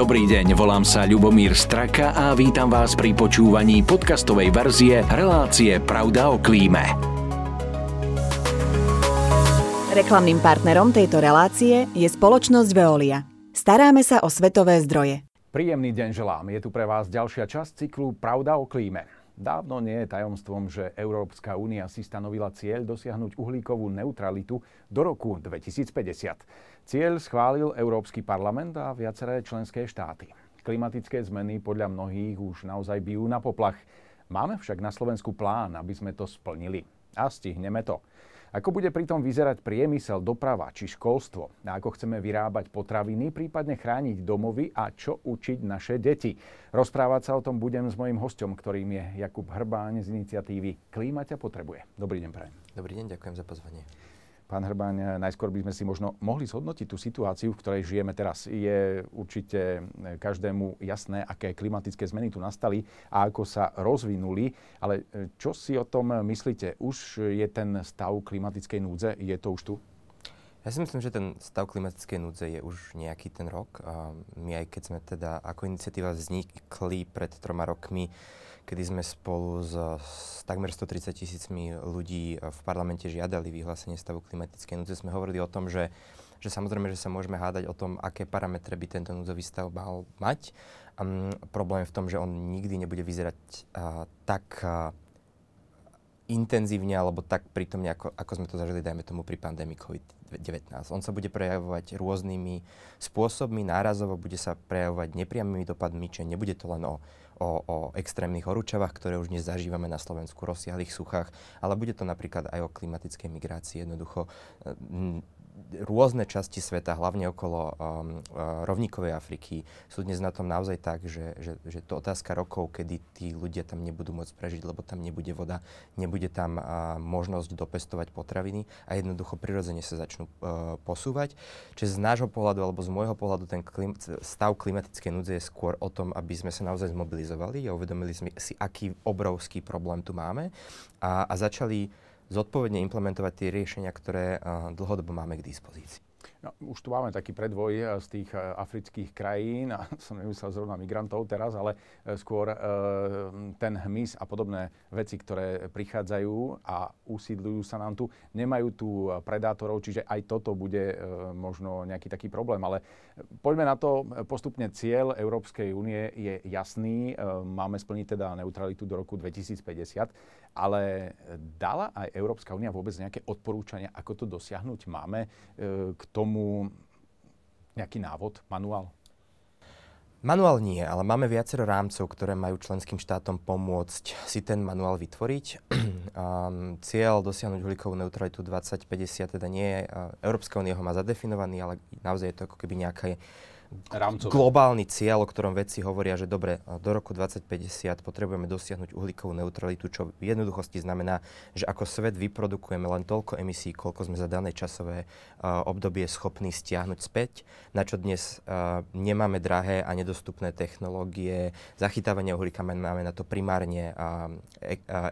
Dobrý deň, volám sa Ľubomír Straka a vítam vás pri počúvaní podcastovej verzie relácie Pravda o klíme. Reklamným partnerom tejto relácie je spoločnosť Veolia. Staráme sa o svetové zdroje. Príjemný deň želám. Je tu pre vás ďalšia časť cyklu Pravda o klíme. Dávno nie je tajomstvom, že Európska únia si stanovila cieľ dosiahnuť uhlíkovú neutralitu do roku 2050. Cieľ schválil Európsky parlament a viaceré členské štáty. Klimatické zmeny podľa mnohých už naozaj bijú na poplach. Máme však na Slovensku plán, aby sme to splnili. A stihneme to. Ako bude pritom vyzerať priemysel, doprava či školstvo? A ako chceme vyrábať potraviny, prípadne chrániť domovy a čo učiť naše deti? Rozprávať sa o tom budem s mojim hostom, ktorým je Jakub Hrbáň z iniciatívy Klíma ťa potrebuje. Dobrý deň, prajem. Dobrý deň, ďakujem za pozvanie. Pán Hrbáň, najskôr by sme si možno mohli zhodnotiť tú situáciu, v ktorej žijeme teraz. Je určite každému jasné, aké klimatické zmeny tu nastali a ako sa rozvinuli. Ale e, čo si o tom myslíte? Už je ten stav klimatickej núdze? Je to už tu? Ja si myslím, že ten stav klimatickej núdze je už nejaký ten rok. My aj keď sme teda ako iniciatíva vznikli pred troma rokmi, kedy sme spolu s, s takmer 130 tisícmi ľudí v parlamente žiadali vyhlásenie stavu klimatickej núdze. Sme hovorili o tom, že, že samozrejme, že sa môžeme hádať o tom, aké parametre by tento núdzový stav mal mať. Um, problém je v tom, že on nikdy nebude vyzerať uh, tak uh, intenzívne alebo tak prítomne, ako, ako sme to zažili, dajme tomu, pri pandémii COVID-19. On sa bude prejavovať rôznymi spôsobmi, nárazovo bude sa prejavovať nepriamými dopadmi, čiže nebude to len o o, o extrémnych horúčavách, ktoré už dnes zažívame na Slovensku, rozsiahlých suchách, ale bude to napríklad aj o klimatickej migrácii. Jednoducho rôzne časti sveta, hlavne okolo um, uh, rovníkovej Afriky, sú dnes na tom naozaj tak, že, že, že to otázka rokov, kedy tí ľudia tam nebudú môcť prežiť, lebo tam nebude voda, nebude tam uh, možnosť dopestovať potraviny a jednoducho prirodzene sa začnú uh, posúvať. Čiže z nášho pohľadu, alebo z môjho pohľadu, ten klim, stav klimatickej núdze je skôr o tom, aby sme sa naozaj zmobilizovali a uvedomili sme si, aký obrovský problém tu máme a, a začali zodpovedne implementovať tie riešenia, ktoré dlhodobo máme k dispozícii. No, už tu máme taký predvoj eh, z tých eh, afrických krajín, a som nemyslel zrovna migrantov teraz, ale eh, skôr e, ten hmyz a podobné veci, ktoré prichádzajú a usídľujú sa nám tu, nemajú tu predátorov, čiže aj toto bude e, možno nejaký taký problém. Ale poďme na to postupne. Cieľ Európskej únie je jasný. E, máme splniť teda neutralitu do roku 2050, ale dala aj Európska únia vôbec nejaké odporúčania, ako to dosiahnuť? Máme e, k tomu nejaký návod, manuál? Manuál nie, ale máme viacero rámcov, ktoré majú členským štátom pomôcť si ten manuál vytvoriť. um, cieľ dosiahnuť uhlíkovú neutralitu 2050 teda nie je, Európska únia ho má zadefinovaný, ale naozaj je to ako keby nejaké Rámcové. globálny cieľ, o ktorom vedci hovoria, že dobre, do roku 2050 potrebujeme dosiahnuť uhlíkovú neutralitu, čo v jednoduchosti znamená, že ako svet vyprodukujeme len toľko emisí, koľko sme za dané časové uh, obdobie schopní stiahnuť späť, na čo dnes uh, nemáme drahé a nedostupné technológie. Zachytávanie uhlíka máme na to primárne uh,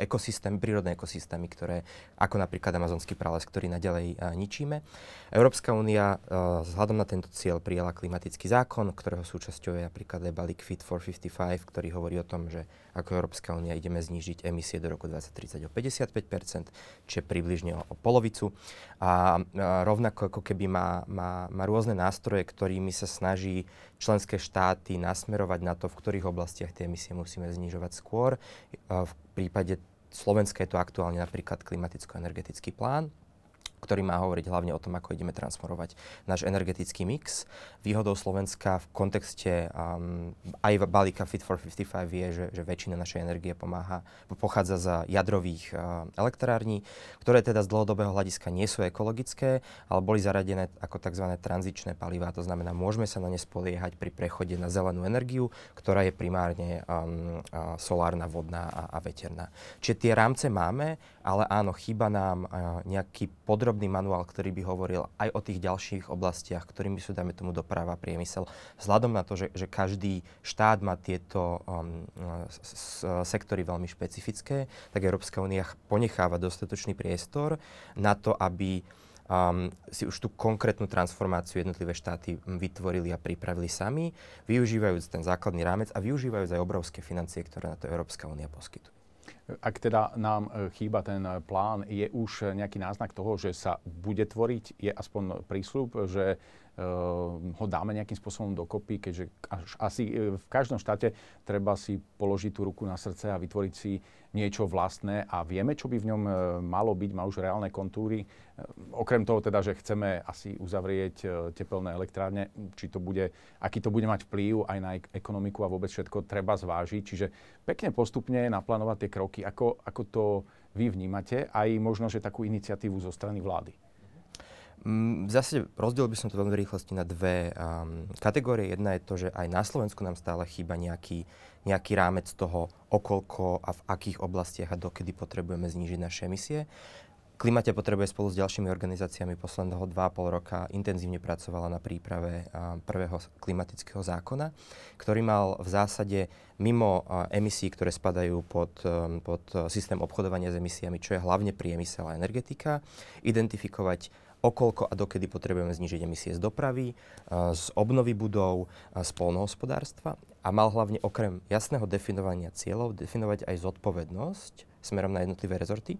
ekosystém, prírodné ekosystémy, ktoré, ako napríklad amazonský prales, ktorý naďalej uh, ničíme. Európska únia uh, vzhľadom na tento cieľ prijala klimatický zákon, ktorého súčasťou je napríklad aj balík Fit for 55, ktorý hovorí o tom, že ako Európska únia ideme znížiť emisie do roku 2030 o 55% čiže približne o, o polovicu. A, a rovnako ako keby má, má, má rôzne nástroje, ktorými sa snaží členské štáty nasmerovať na to, v ktorých oblastiach tie emisie musíme znižovať skôr. V prípade Slovenska je to aktuálne napríklad klimaticko-energetický plán, ktorý má hovoriť hlavne o tom, ako ideme transformovať náš energetický mix. Výhodou Slovenska v kontexte um, aj balíka Fit for 55 je, že, že väčšina našej energie pomáha, pochádza z jadrových uh, elektrární, ktoré teda z dlhodobého hľadiska nie sú ekologické, ale boli zaradené ako tzv. tranzičné palivá. To znamená, môžeme sa na ne spoliehať pri prechode na zelenú energiu, ktorá je primárne um, uh, solárna, vodná a, a veterná. Čiže tie rámce máme, ale áno, chýba nám uh, nejaký podrobný podrobný manuál, ktorý by hovoril aj o tých ďalších oblastiach, ktorými sú, dajme tomu, doprava, priemysel. Vzhľadom na to, že, že každý štát má tieto um, s, s, sektory veľmi špecifické, tak Európska únia ponecháva dostatočný priestor na to, aby um, si už tú konkrétnu transformáciu jednotlivé štáty vytvorili a pripravili sami, využívajúc ten základný rámec a využívajúc aj obrovské financie, ktoré na to Európska únia poskytuje. Ak teda nám e, chýba ten e, plán, je už nejaký náznak toho, že sa bude tvoriť? Je aspoň prísľub, že ho dáme nejakým spôsobom dokopy, keďže až, asi v každom štáte treba si položiť tú ruku na srdce a vytvoriť si niečo vlastné a vieme, čo by v ňom malo byť, má už reálne kontúry. Okrem toho teda, že chceme asi uzavrieť tepelné elektrárne, či to bude, aký to bude mať vplyv aj na ekonomiku a vôbec všetko treba zvážiť. Čiže pekne postupne naplánovať tie kroky, ako, ako to vy vnímate, aj možno, že takú iniciatívu zo strany vlády. Mm, zase rozdiel by som to veľmi rýchlosti na dve um, kategórie. Jedna je to, že aj na Slovensku nám stále chýba nejaký, nejaký rámec toho, okolko a v akých oblastiach a dokedy potrebujeme znížiť naše emisie. Klimate potrebuje spolu s ďalšími organizáciami posledného 2,5 roka intenzívne pracovala na príprave prvého klimatického zákona, ktorý mal v zásade mimo emisí, ktoré spadajú pod, um, pod systém obchodovania s emisiami, čo je hlavne priemysel a energetika, identifikovať okolko a dokedy potrebujeme znižiť emisie z dopravy, z obnovy budov, z polnohospodárstva a mal hlavne okrem jasného definovania cieľov definovať aj zodpovednosť smerom na jednotlivé rezorty.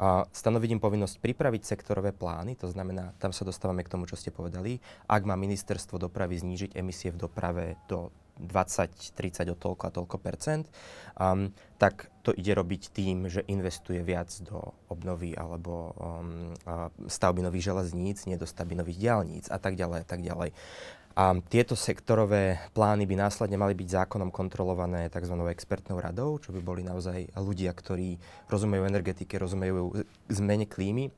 A stanoviť im povinnosť pripraviť sektorové plány, to znamená, tam sa dostávame k tomu, čo ste povedali. Ak má ministerstvo dopravy znížiť emisie v doprave do 20, 30 o toľko a toľko percent, um, tak to ide robiť tým, že investuje viac do obnovy alebo um, stavby nových železníc, nie do stavby nových diálnic a tak ďalej a tak ďalej. A tieto sektorové plány by následne mali byť zákonom kontrolované tzv. expertnou radou, čo by boli naozaj ľudia, ktorí rozumejú energetike, rozumejú zmene klímy.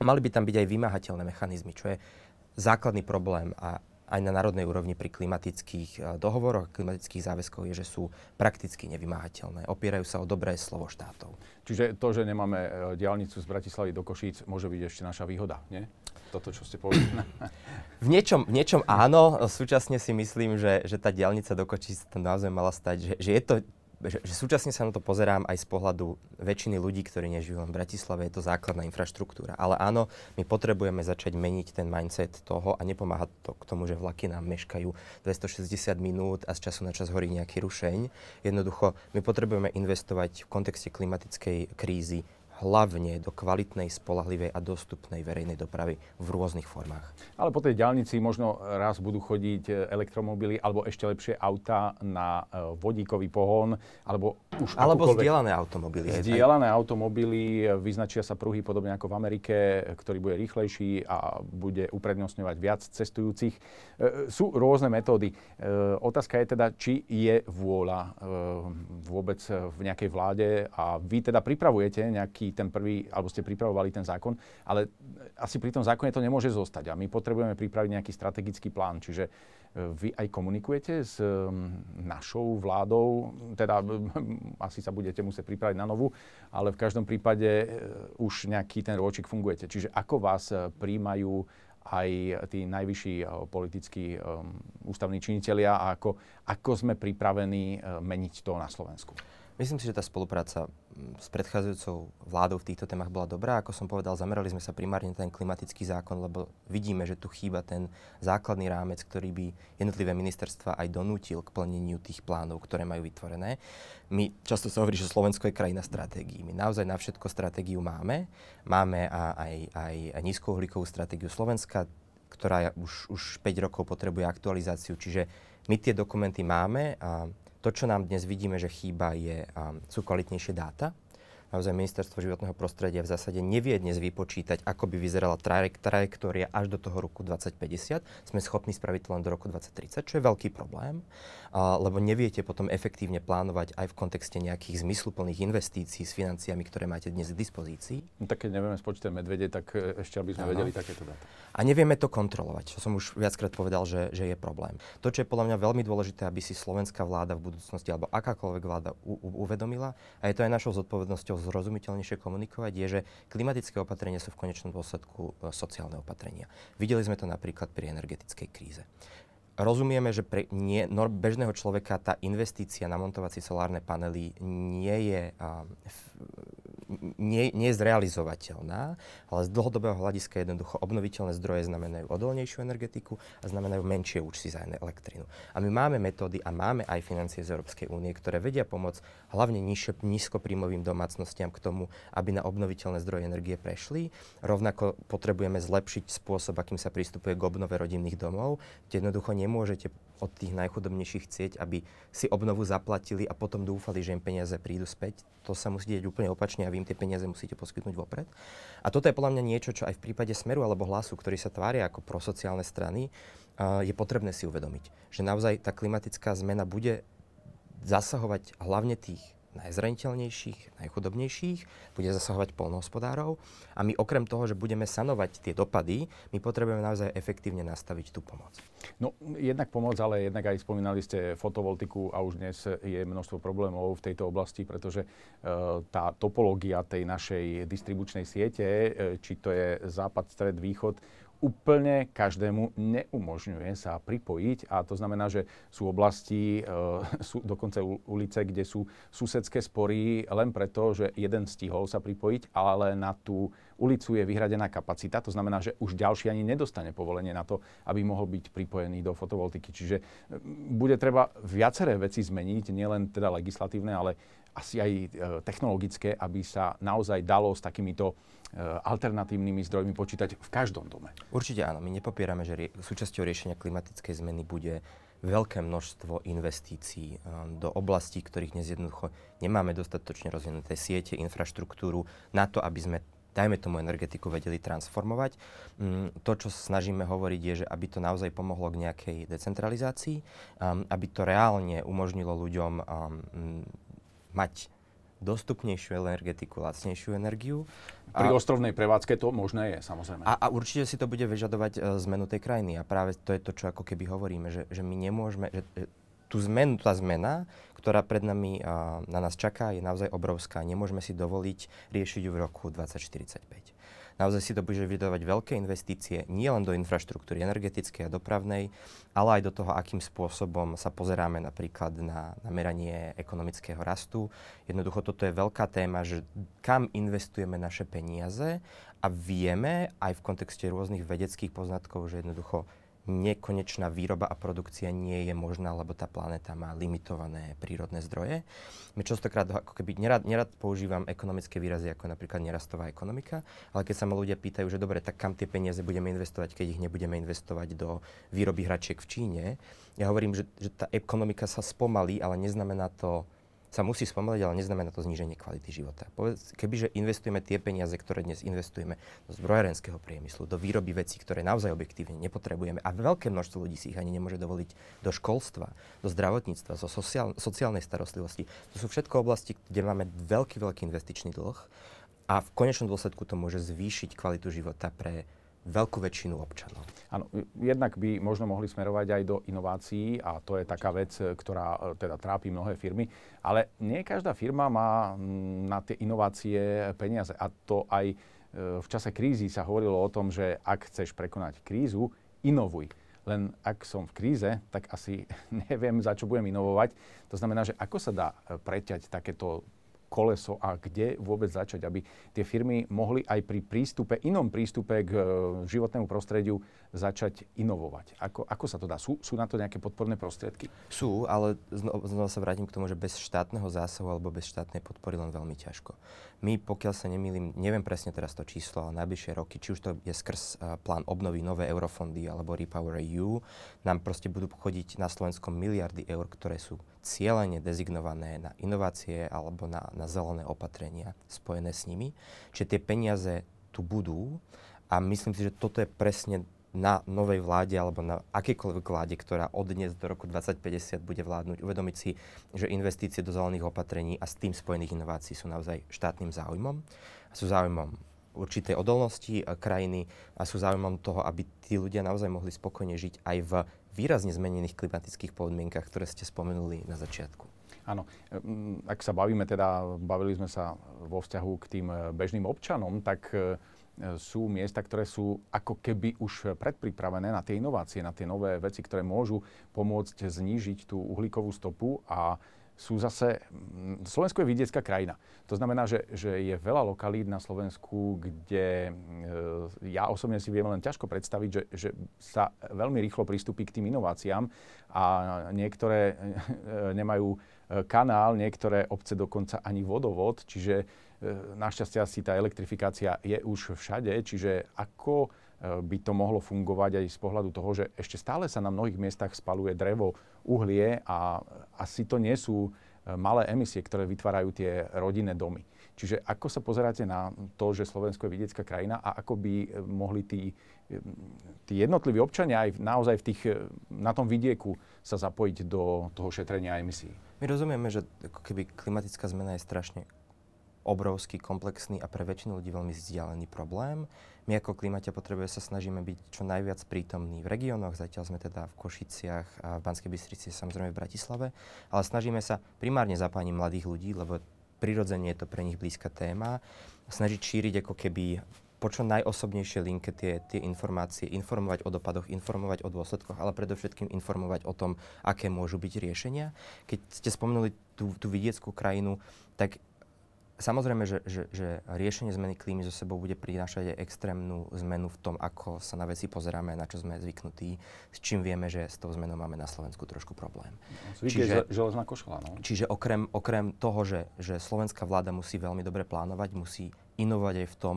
Mali by tam byť aj vymáhateľné mechanizmy, čo je základný problém a aj na národnej úrovni pri klimatických eh, dohovoroch, klimatických záväzkoch je, že sú prakticky nevymáhateľné. Opierajú sa o dobré slovo štátov. Čiže to, že nemáme eh, diálnicu z Bratislavy do Košíc, môže byť ešte naša výhoda, nie? Toto, čo ste povedali. v, niečom, v niečom áno. Súčasne si myslím, že, že tá diálnica do Košíc tam naozaj mala stať, že, že je to že, že súčasne sa na to pozerám aj z pohľadu väčšiny ľudí, ktorí nežijú len v Bratislave, je to základná infraštruktúra. Ale áno, my potrebujeme začať meniť ten mindset toho a nepomáha to k tomu, že vlaky nám meškajú 260 minút a z času na čas horí nejaký rušeň. Jednoducho, my potrebujeme investovať v kontexte klimatickej krízy hlavne do kvalitnej, spolahlivej a dostupnej verejnej dopravy v rôznych formách. Ale po tej diálnici možno raz budú chodiť e, elektromobily alebo ešte lepšie auta na e, vodíkový pohon alebo už Alebo zdieľané automobily. Zdieľané automobily, e, vyznačia sa pruhy podobne ako v Amerike, ktorý bude rýchlejší a bude uprednostňovať viac cestujúcich. Sú rôzne metódy. Otázka je teda, či je vôľa vôbec v nejakej vláde a vy teda pripravujete nejaký ten prvý, alebo ste pripravovali ten zákon, ale asi pri tom zákone to nemôže zostať a my potrebujeme pripraviť nejaký strategický plán. Čiže e, vy aj komunikujete s našou vládou, teda asi sa budete musieť pripraviť na novú, ale v každom prípade e, už nejaký ten rôčik fungujete. Čiže ako vás e, príjmajú aj tí najvyšší politickí ústavní činitelia a ako, ako sme pripravení meniť to na Slovensku? Myslím si, že tá spolupráca mm, s predchádzajúcou vládou v týchto témach bola dobrá. Ako som povedal, zamerali sme sa primárne na ten klimatický zákon, lebo vidíme, že tu chýba ten základný rámec, ktorý by jednotlivé ministerstva aj donútil k plneniu tých plánov, ktoré majú vytvorené. My často sa hovorí, že Slovensko je krajina stratégií. My naozaj na všetko stratégiu máme. Máme aj, aj, aj nízkouhlíkovú stratégiu Slovenska, ktorá už, už 5 rokov potrebuje aktualizáciu. Čiže my tie dokumenty máme a to, čo nám dnes vidíme, že chýba, je, um, sú kvalitnejšie dáta. Naozaj ministerstvo životného prostredia v zásade nevie dnes vypočítať, ako by vyzerala trajek- trajektória až do toho roku 2050. Sme schopní spraviť to len do roku 2030, čo je veľký problém lebo neviete potom efektívne plánovať aj v kontexte nejakých zmysluplných investícií s financiami, ktoré máte dnes k dispozícii. No, tak keď nevieme spočítať medvede, tak e, ešte aby sme ano. vedeli takéto dáta. A nevieme to kontrolovať, čo som už viackrát povedal, že, že je problém. To, čo je podľa mňa veľmi dôležité, aby si slovenská vláda v budúcnosti alebo akákoľvek vláda u, u, uvedomila, a je to aj našou zodpovednosťou zrozumiteľnejšie komunikovať, je, že klimatické opatrenia sú v konečnom dôsledku e, sociálne opatrenia. Videli sme to napríklad pri energetickej kríze rozumieme, že pre nie, no, bežného človeka tá investícia na montovať si solárne panely nie je, uh, f, nie, nie je zrealizovateľná, ale z dlhodobého hľadiska jednoducho obnoviteľné zdroje znamenajú odolnejšiu energetiku a znamenajú menšie účty za elektrínu. A my máme metódy a máme aj financie z Európskej únie, ktoré vedia pomôcť hlavne nižšie, nízkopríjmovým domácnostiam k tomu, aby na obnoviteľné zdroje energie prešli. Rovnako potrebujeme zlepšiť spôsob, akým sa pristupuje k obnove rodinných domov, kde jednoducho nemôžete od tých najchudobnejších chcieť, aby si obnovu zaplatili a potom dúfali, že im peniaze prídu späť. To sa musí deť úplne opačne a vy im tie peniaze musíte poskytnúť vopred. A toto je podľa mňa niečo, čo aj v prípade Smeru alebo Hlasu, ktorí sa tvária ako prosociálne strany, je potrebné si uvedomiť, že naozaj tá klimatická zmena bude zasahovať hlavne tých najzraniteľnejších, najchudobnejších, bude zasahovať polnohospodárov a my okrem toho, že budeme sanovať tie dopady, my potrebujeme naozaj efektívne nastaviť tú pomoc. No, jednak pomoc, ale jednak aj spomínali ste fotovoltiku a už dnes je množstvo problémov v tejto oblasti, pretože e, tá topológia tej našej distribučnej siete, e, či to je západ, stred, východ, úplne každému neumožňuje sa pripojiť. A to znamená, že sú oblasti, e, sú dokonca ulice, kde sú susedské spory len preto, že jeden stihol sa pripojiť, ale na tú ulicu je vyhradená kapacita, to znamená, že už ďalší ani nedostane povolenie na to, aby mohol byť pripojený do fotovoltiky. Čiže e, bude treba viaceré veci zmeniť, nielen teda legislatívne, ale asi aj e, technologické, aby sa naozaj dalo s takýmito e, alternatívnymi zdrojmi počítať v každom dome. Určite áno. My nepopierame, že rie- súčasťou riešenia klimatickej zmeny bude veľké množstvo investícií e, do oblastí, ktorých dnes jednoducho nemáme dostatočne rozvinuté siete, infraštruktúru na to, aby sme dajme tomu energetiku vedeli transformovať. Mm, to, čo snažíme hovoriť, je, že aby to naozaj pomohlo k nejakej decentralizácii, um, aby to reálne umožnilo ľuďom um, mať dostupnejšiu energetiku, lacnejšiu energiu. Pri a, ostrovnej prevádzke to možné je, samozrejme. A, a určite si to bude vyžadovať uh, zmenu tej krajiny. A práve to je to, čo ako keby hovoríme, že, že my nemôžeme, že, že tú zmenu, tá zmena, ktorá pred nami uh, na nás čaká, je naozaj obrovská. Nemôžeme si dovoliť riešiť ju v roku 2045. Naozaj si to bude vydávať veľké investície nielen do infraštruktúry energetickej a dopravnej, ale aj do toho, akým spôsobom sa pozeráme napríklad na, na meranie ekonomického rastu. Jednoducho toto je veľká téma, že kam investujeme naše peniaze a vieme aj v kontexte rôznych vedeckých poznatkov, že jednoducho nekonečná výroba a produkcia nie je možná, lebo tá planéta má limitované prírodné zdroje. My častokrát ako keby nerad, nerad používam ekonomické výrazy ako napríklad nerastová ekonomika, ale keď sa ma ľudia pýtajú, že dobre, tak kam tie peniaze budeme investovať, keď ich nebudeme investovať do výroby hračiek v Číne, ja hovorím, že, že tá ekonomika sa spomalí, ale neznamená to sa musí spomaliť, ale neznamená to zníženie kvality života. Povedz, kebyže investujeme tie peniaze, ktoré dnes investujeme do zbrojárenského priemyslu, do výroby vecí, ktoré naozaj objektívne nepotrebujeme a veľké množstvo ľudí si ich ani nemôže dovoliť do školstva, do zdravotníctva, do sociál- sociálnej starostlivosti. To sú všetko oblasti, kde máme veľký, veľký investičný dlh a v konečnom dôsledku to môže zvýšiť kvalitu života pre veľkú väčšinu občanov. Áno, jednak by možno mohli smerovať aj do inovácií a to je taká vec, ktorá e, teda trápi mnohé firmy, ale nie každá firma má na tie inovácie peniaze a to aj e, v čase krízy sa hovorilo o tom, že ak chceš prekonať krízu, inovuj. Len ak som v kríze, tak asi neviem, za čo budem inovovať. To znamená, že ako sa dá e, preťať takéto koleso a kde vôbec začať, aby tie firmy mohli aj pri prístupe, inom prístupe k e, životnému prostrediu začať inovovať. Ako, ako sa to dá? Sú, sú na to nejaké podporné prostriedky? Sú, ale znova, sa vrátim k tomu, že bez štátneho zásahu alebo bez štátnej podpory len veľmi ťažko. My, pokiaľ sa nemýlim, neviem presne teraz to číslo, ale najbližšie roky, či už to je skrz uh, plán obnovy nové eurofondy alebo Repower EU, nám proste budú chodiť na Slovenskom miliardy eur, ktoré sú cieľene dezignované na inovácie alebo na, na zelené opatrenia spojené s nimi. Čiže tie peniaze tu budú a myslím si, že toto je presne na novej vláde alebo na akýkoľvek vláde, ktorá od dnes do roku 2050 bude vládnuť, uvedomiť si, že investície do zelených opatrení a s tým spojených inovácií sú naozaj štátnym záujmom. Sú záujmom určitej odolnosti krajiny a sú záujmom toho, aby tí ľudia naozaj mohli spokojne žiť aj v výrazne zmenených klimatických podmienkach, ktoré ste spomenuli na začiatku. Áno, ak sa bavíme teda, bavili sme sa vo vzťahu k tým bežným občanom, tak sú miesta, ktoré sú ako keby už predpripravené na tie inovácie, na tie nové veci, ktoré môžu pomôcť znížiť tú uhlíkovú stopu a sú zase... Slovensko je vidiecká krajina. To znamená, že, že je veľa lokalít na Slovensku, kde e, ja osobne si viem len ťažko predstaviť, že, že sa veľmi rýchlo pristúpi k tým inováciám a niektoré e, nemajú e, kanál, niektoré obce dokonca ani vodovod, čiže našťastie asi tá elektrifikácia je už všade, čiže ako by to mohlo fungovať aj z pohľadu toho, že ešte stále sa na mnohých miestach spaluje drevo, uhlie a asi to nie sú e, malé emisie, ktoré vytvárajú tie rodinné domy. Čiže ako sa pozeráte na to, že Slovensko je vidiecká krajina a ako by e, mohli tí, e, tí jednotliví občania aj naozaj v tých, na tom vidieku sa zapojiť do toho šetrenia emisí? My rozumieme, že keby klimatická zmena je strašne obrovský, komplexný a pre väčšinu ľudí veľmi vzdialený problém. My ako klimate potrebuje sa snažíme byť čo najviac prítomní v regiónoch, zatiaľ sme teda v Košiciach a v Banskej Bystrici, samozrejme v Bratislave, ale snažíme sa primárne zapániť mladých ľudí, lebo prirodzene je to pre nich blízka téma, snažiť šíriť ako keby po čo najosobnejšie linke tie, tie informácie, informovať o dopadoch, informovať o dôsledkoch, ale predovšetkým informovať o tom, aké môžu byť riešenia. Keď ste spomenuli tú, tú vidieckú krajinu, tak Samozrejme, že, že, že riešenie zmeny klímy zo sebou bude prinášať aj extrémnu zmenu v tom, ako sa na veci pozeráme, na čo sme zvyknutí, s čím vieme, že s tou zmenou máme na Slovensku trošku problém. No, čiže, je železná košela, no. Čiže okrem, okrem toho, že, že slovenská vláda musí veľmi dobre plánovať, musí inovovať aj v tom,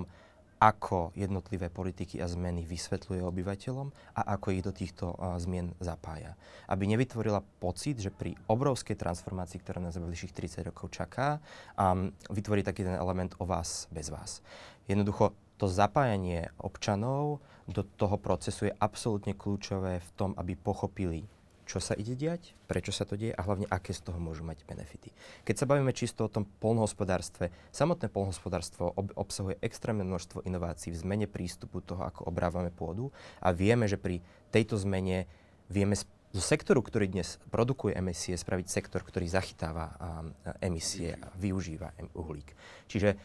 ako jednotlivé politiky a zmeny vysvetľuje obyvateľom a ako ich do týchto zmien zapája. Aby nevytvorila pocit, že pri obrovskej transformácii, ktorá nás bližších 30 rokov čaká, um, vytvorí taký ten element o vás bez vás. Jednoducho to zapájanie občanov do toho procesu je absolútne kľúčové v tom, aby pochopili čo sa ide diať, prečo sa to deje a hlavne aké z toho môžu mať benefity. Keď sa bavíme čisto o tom polnohospodárstve, samotné polnohospodárstvo ob- obsahuje extrémne množstvo inovácií v zmene prístupu toho, ako obrávame pôdu a vieme, že pri tejto zmene vieme zo sektoru, ktorý dnes produkuje emisie, spraviť sektor, ktorý zachytáva um, emisie a využíva uhlík. Čiže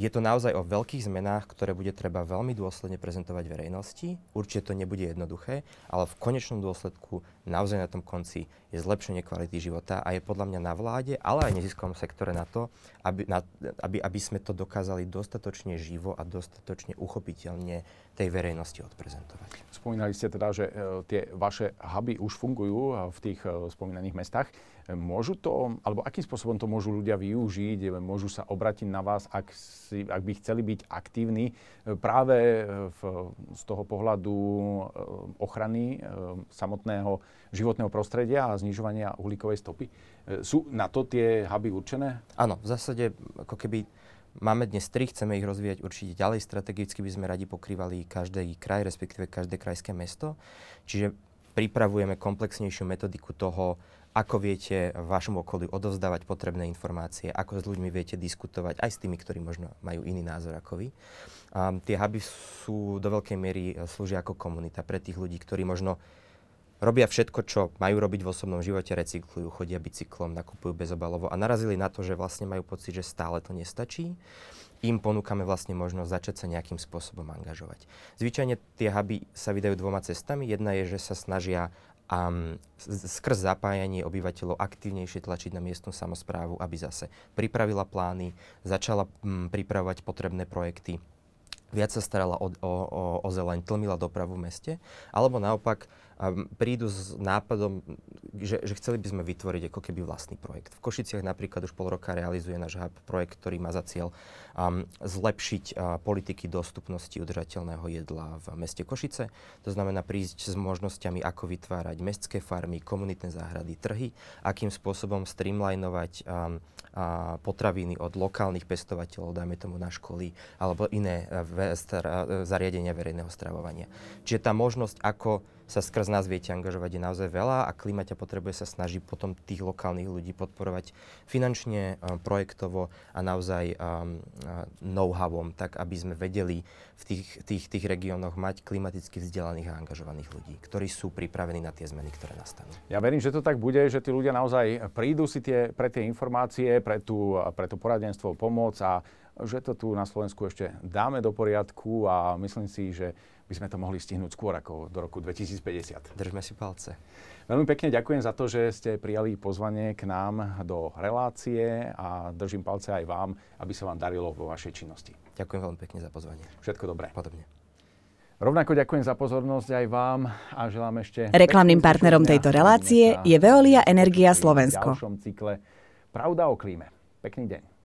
je to naozaj o veľkých zmenách, ktoré bude treba veľmi dôsledne prezentovať verejnosti. Určite to nebude jednoduché, ale v konečnom dôsledku naozaj na tom konci je zlepšenie kvality života a je podľa mňa na vláde, ale aj neziskovom sektore na to, aby, na, aby, aby sme to dokázali dostatočne živo a dostatočne uchopiteľne tej verejnosti odprezentovať. Spomínali ste teda, že e, tie vaše huby už fungujú v tých e, spomínaných mestách. Môžu to, alebo akým spôsobom to môžu ľudia využiť? Môžu sa obratiť na vás, ak, si, ak by chceli byť aktívni e, práve e, v, z toho pohľadu e, ochrany samotného životného prostredia a znižovania uhlíkovej stopy? Sú na to tie huby určené? Áno, v zásade ako keby Máme dnes tri, chceme ich rozvíjať určite ďalej. Strategicky by sme radi pokrývali každý kraj, respektíve každé krajské mesto. Čiže pripravujeme komplexnejšiu metodiku toho, ako viete v vašom okolí odovzdávať potrebné informácie, ako s ľuďmi viete diskutovať, aj s tými, ktorí možno majú iný názor ako vy. Um, tie huby sú do veľkej miery e, slúžia ako komunita pre tých ľudí, ktorí možno robia všetko, čo majú robiť v osobnom živote, recyklujú, chodia bicyklom, nakupujú bezobalovo a narazili na to, že vlastne majú pocit, že stále to nestačí. Im ponúkame vlastne možnosť začať sa nejakým spôsobom angažovať. Zvyčajne tie huby sa vydajú dvoma cestami. Jedna je, že sa snažia a skrz zapájanie obyvateľov aktívnejšie tlačiť na miestnu samozprávu, aby zase pripravila plány, začala pripravovať potrebné projekty, viac sa starala o, o, o zeleň, tlmila dopravu v meste, alebo naopak um, prídu s nápadom, že, že chceli by sme vytvoriť ako keby vlastný projekt. V Košiciach napríklad už pol roka realizuje náš hub projekt, ktorý má za cieľ um, zlepšiť uh, politiky dostupnosti udržateľného jedla v meste Košice. To znamená prísť s možnosťami, ako vytvárať mestské farmy, komunitné záhrady, trhy, akým spôsobom streamlinovať um, uh, potraviny od lokálnych pestovateľov, dajme tomu na školy, alebo iné uh, zariadenia verejného stravovania. Čiže tá možnosť, ako sa skrz nás viete angažovať, je naozaj veľa a Klimaťa potrebuje sa snažiť potom tých lokálnych ľudí podporovať finančne, um, projektovo a naozaj um, uh, know-howom, tak aby sme vedeli v tých, tých, tých regiónoch mať klimaticky vzdelaných a angažovaných ľudí, ktorí sú pripravení na tie zmeny, ktoré nastanú. Ja verím, že to tak bude, že tí ľudia naozaj prídu si tie, pre tie informácie, pre, tú, pre to poradenstvo, pomoc a že to tu na Slovensku ešte dáme do poriadku a myslím si, že by sme to mohli stihnúť skôr ako do roku 2050. Držme si palce. Veľmi pekne ďakujem za to, že ste prijali pozvanie k nám do relácie a držím palce aj vám, aby sa vám darilo vo vašej činnosti. Ďakujem veľmi pekne za pozvanie. Všetko dobré. Podobne. Rovnako ďakujem za pozornosť aj vám a želám ešte... Reklamným partnerom tejto relácie je Veolia Energia Slovensko. V ďalšom cykle Pravda o klíme. Pekný deň.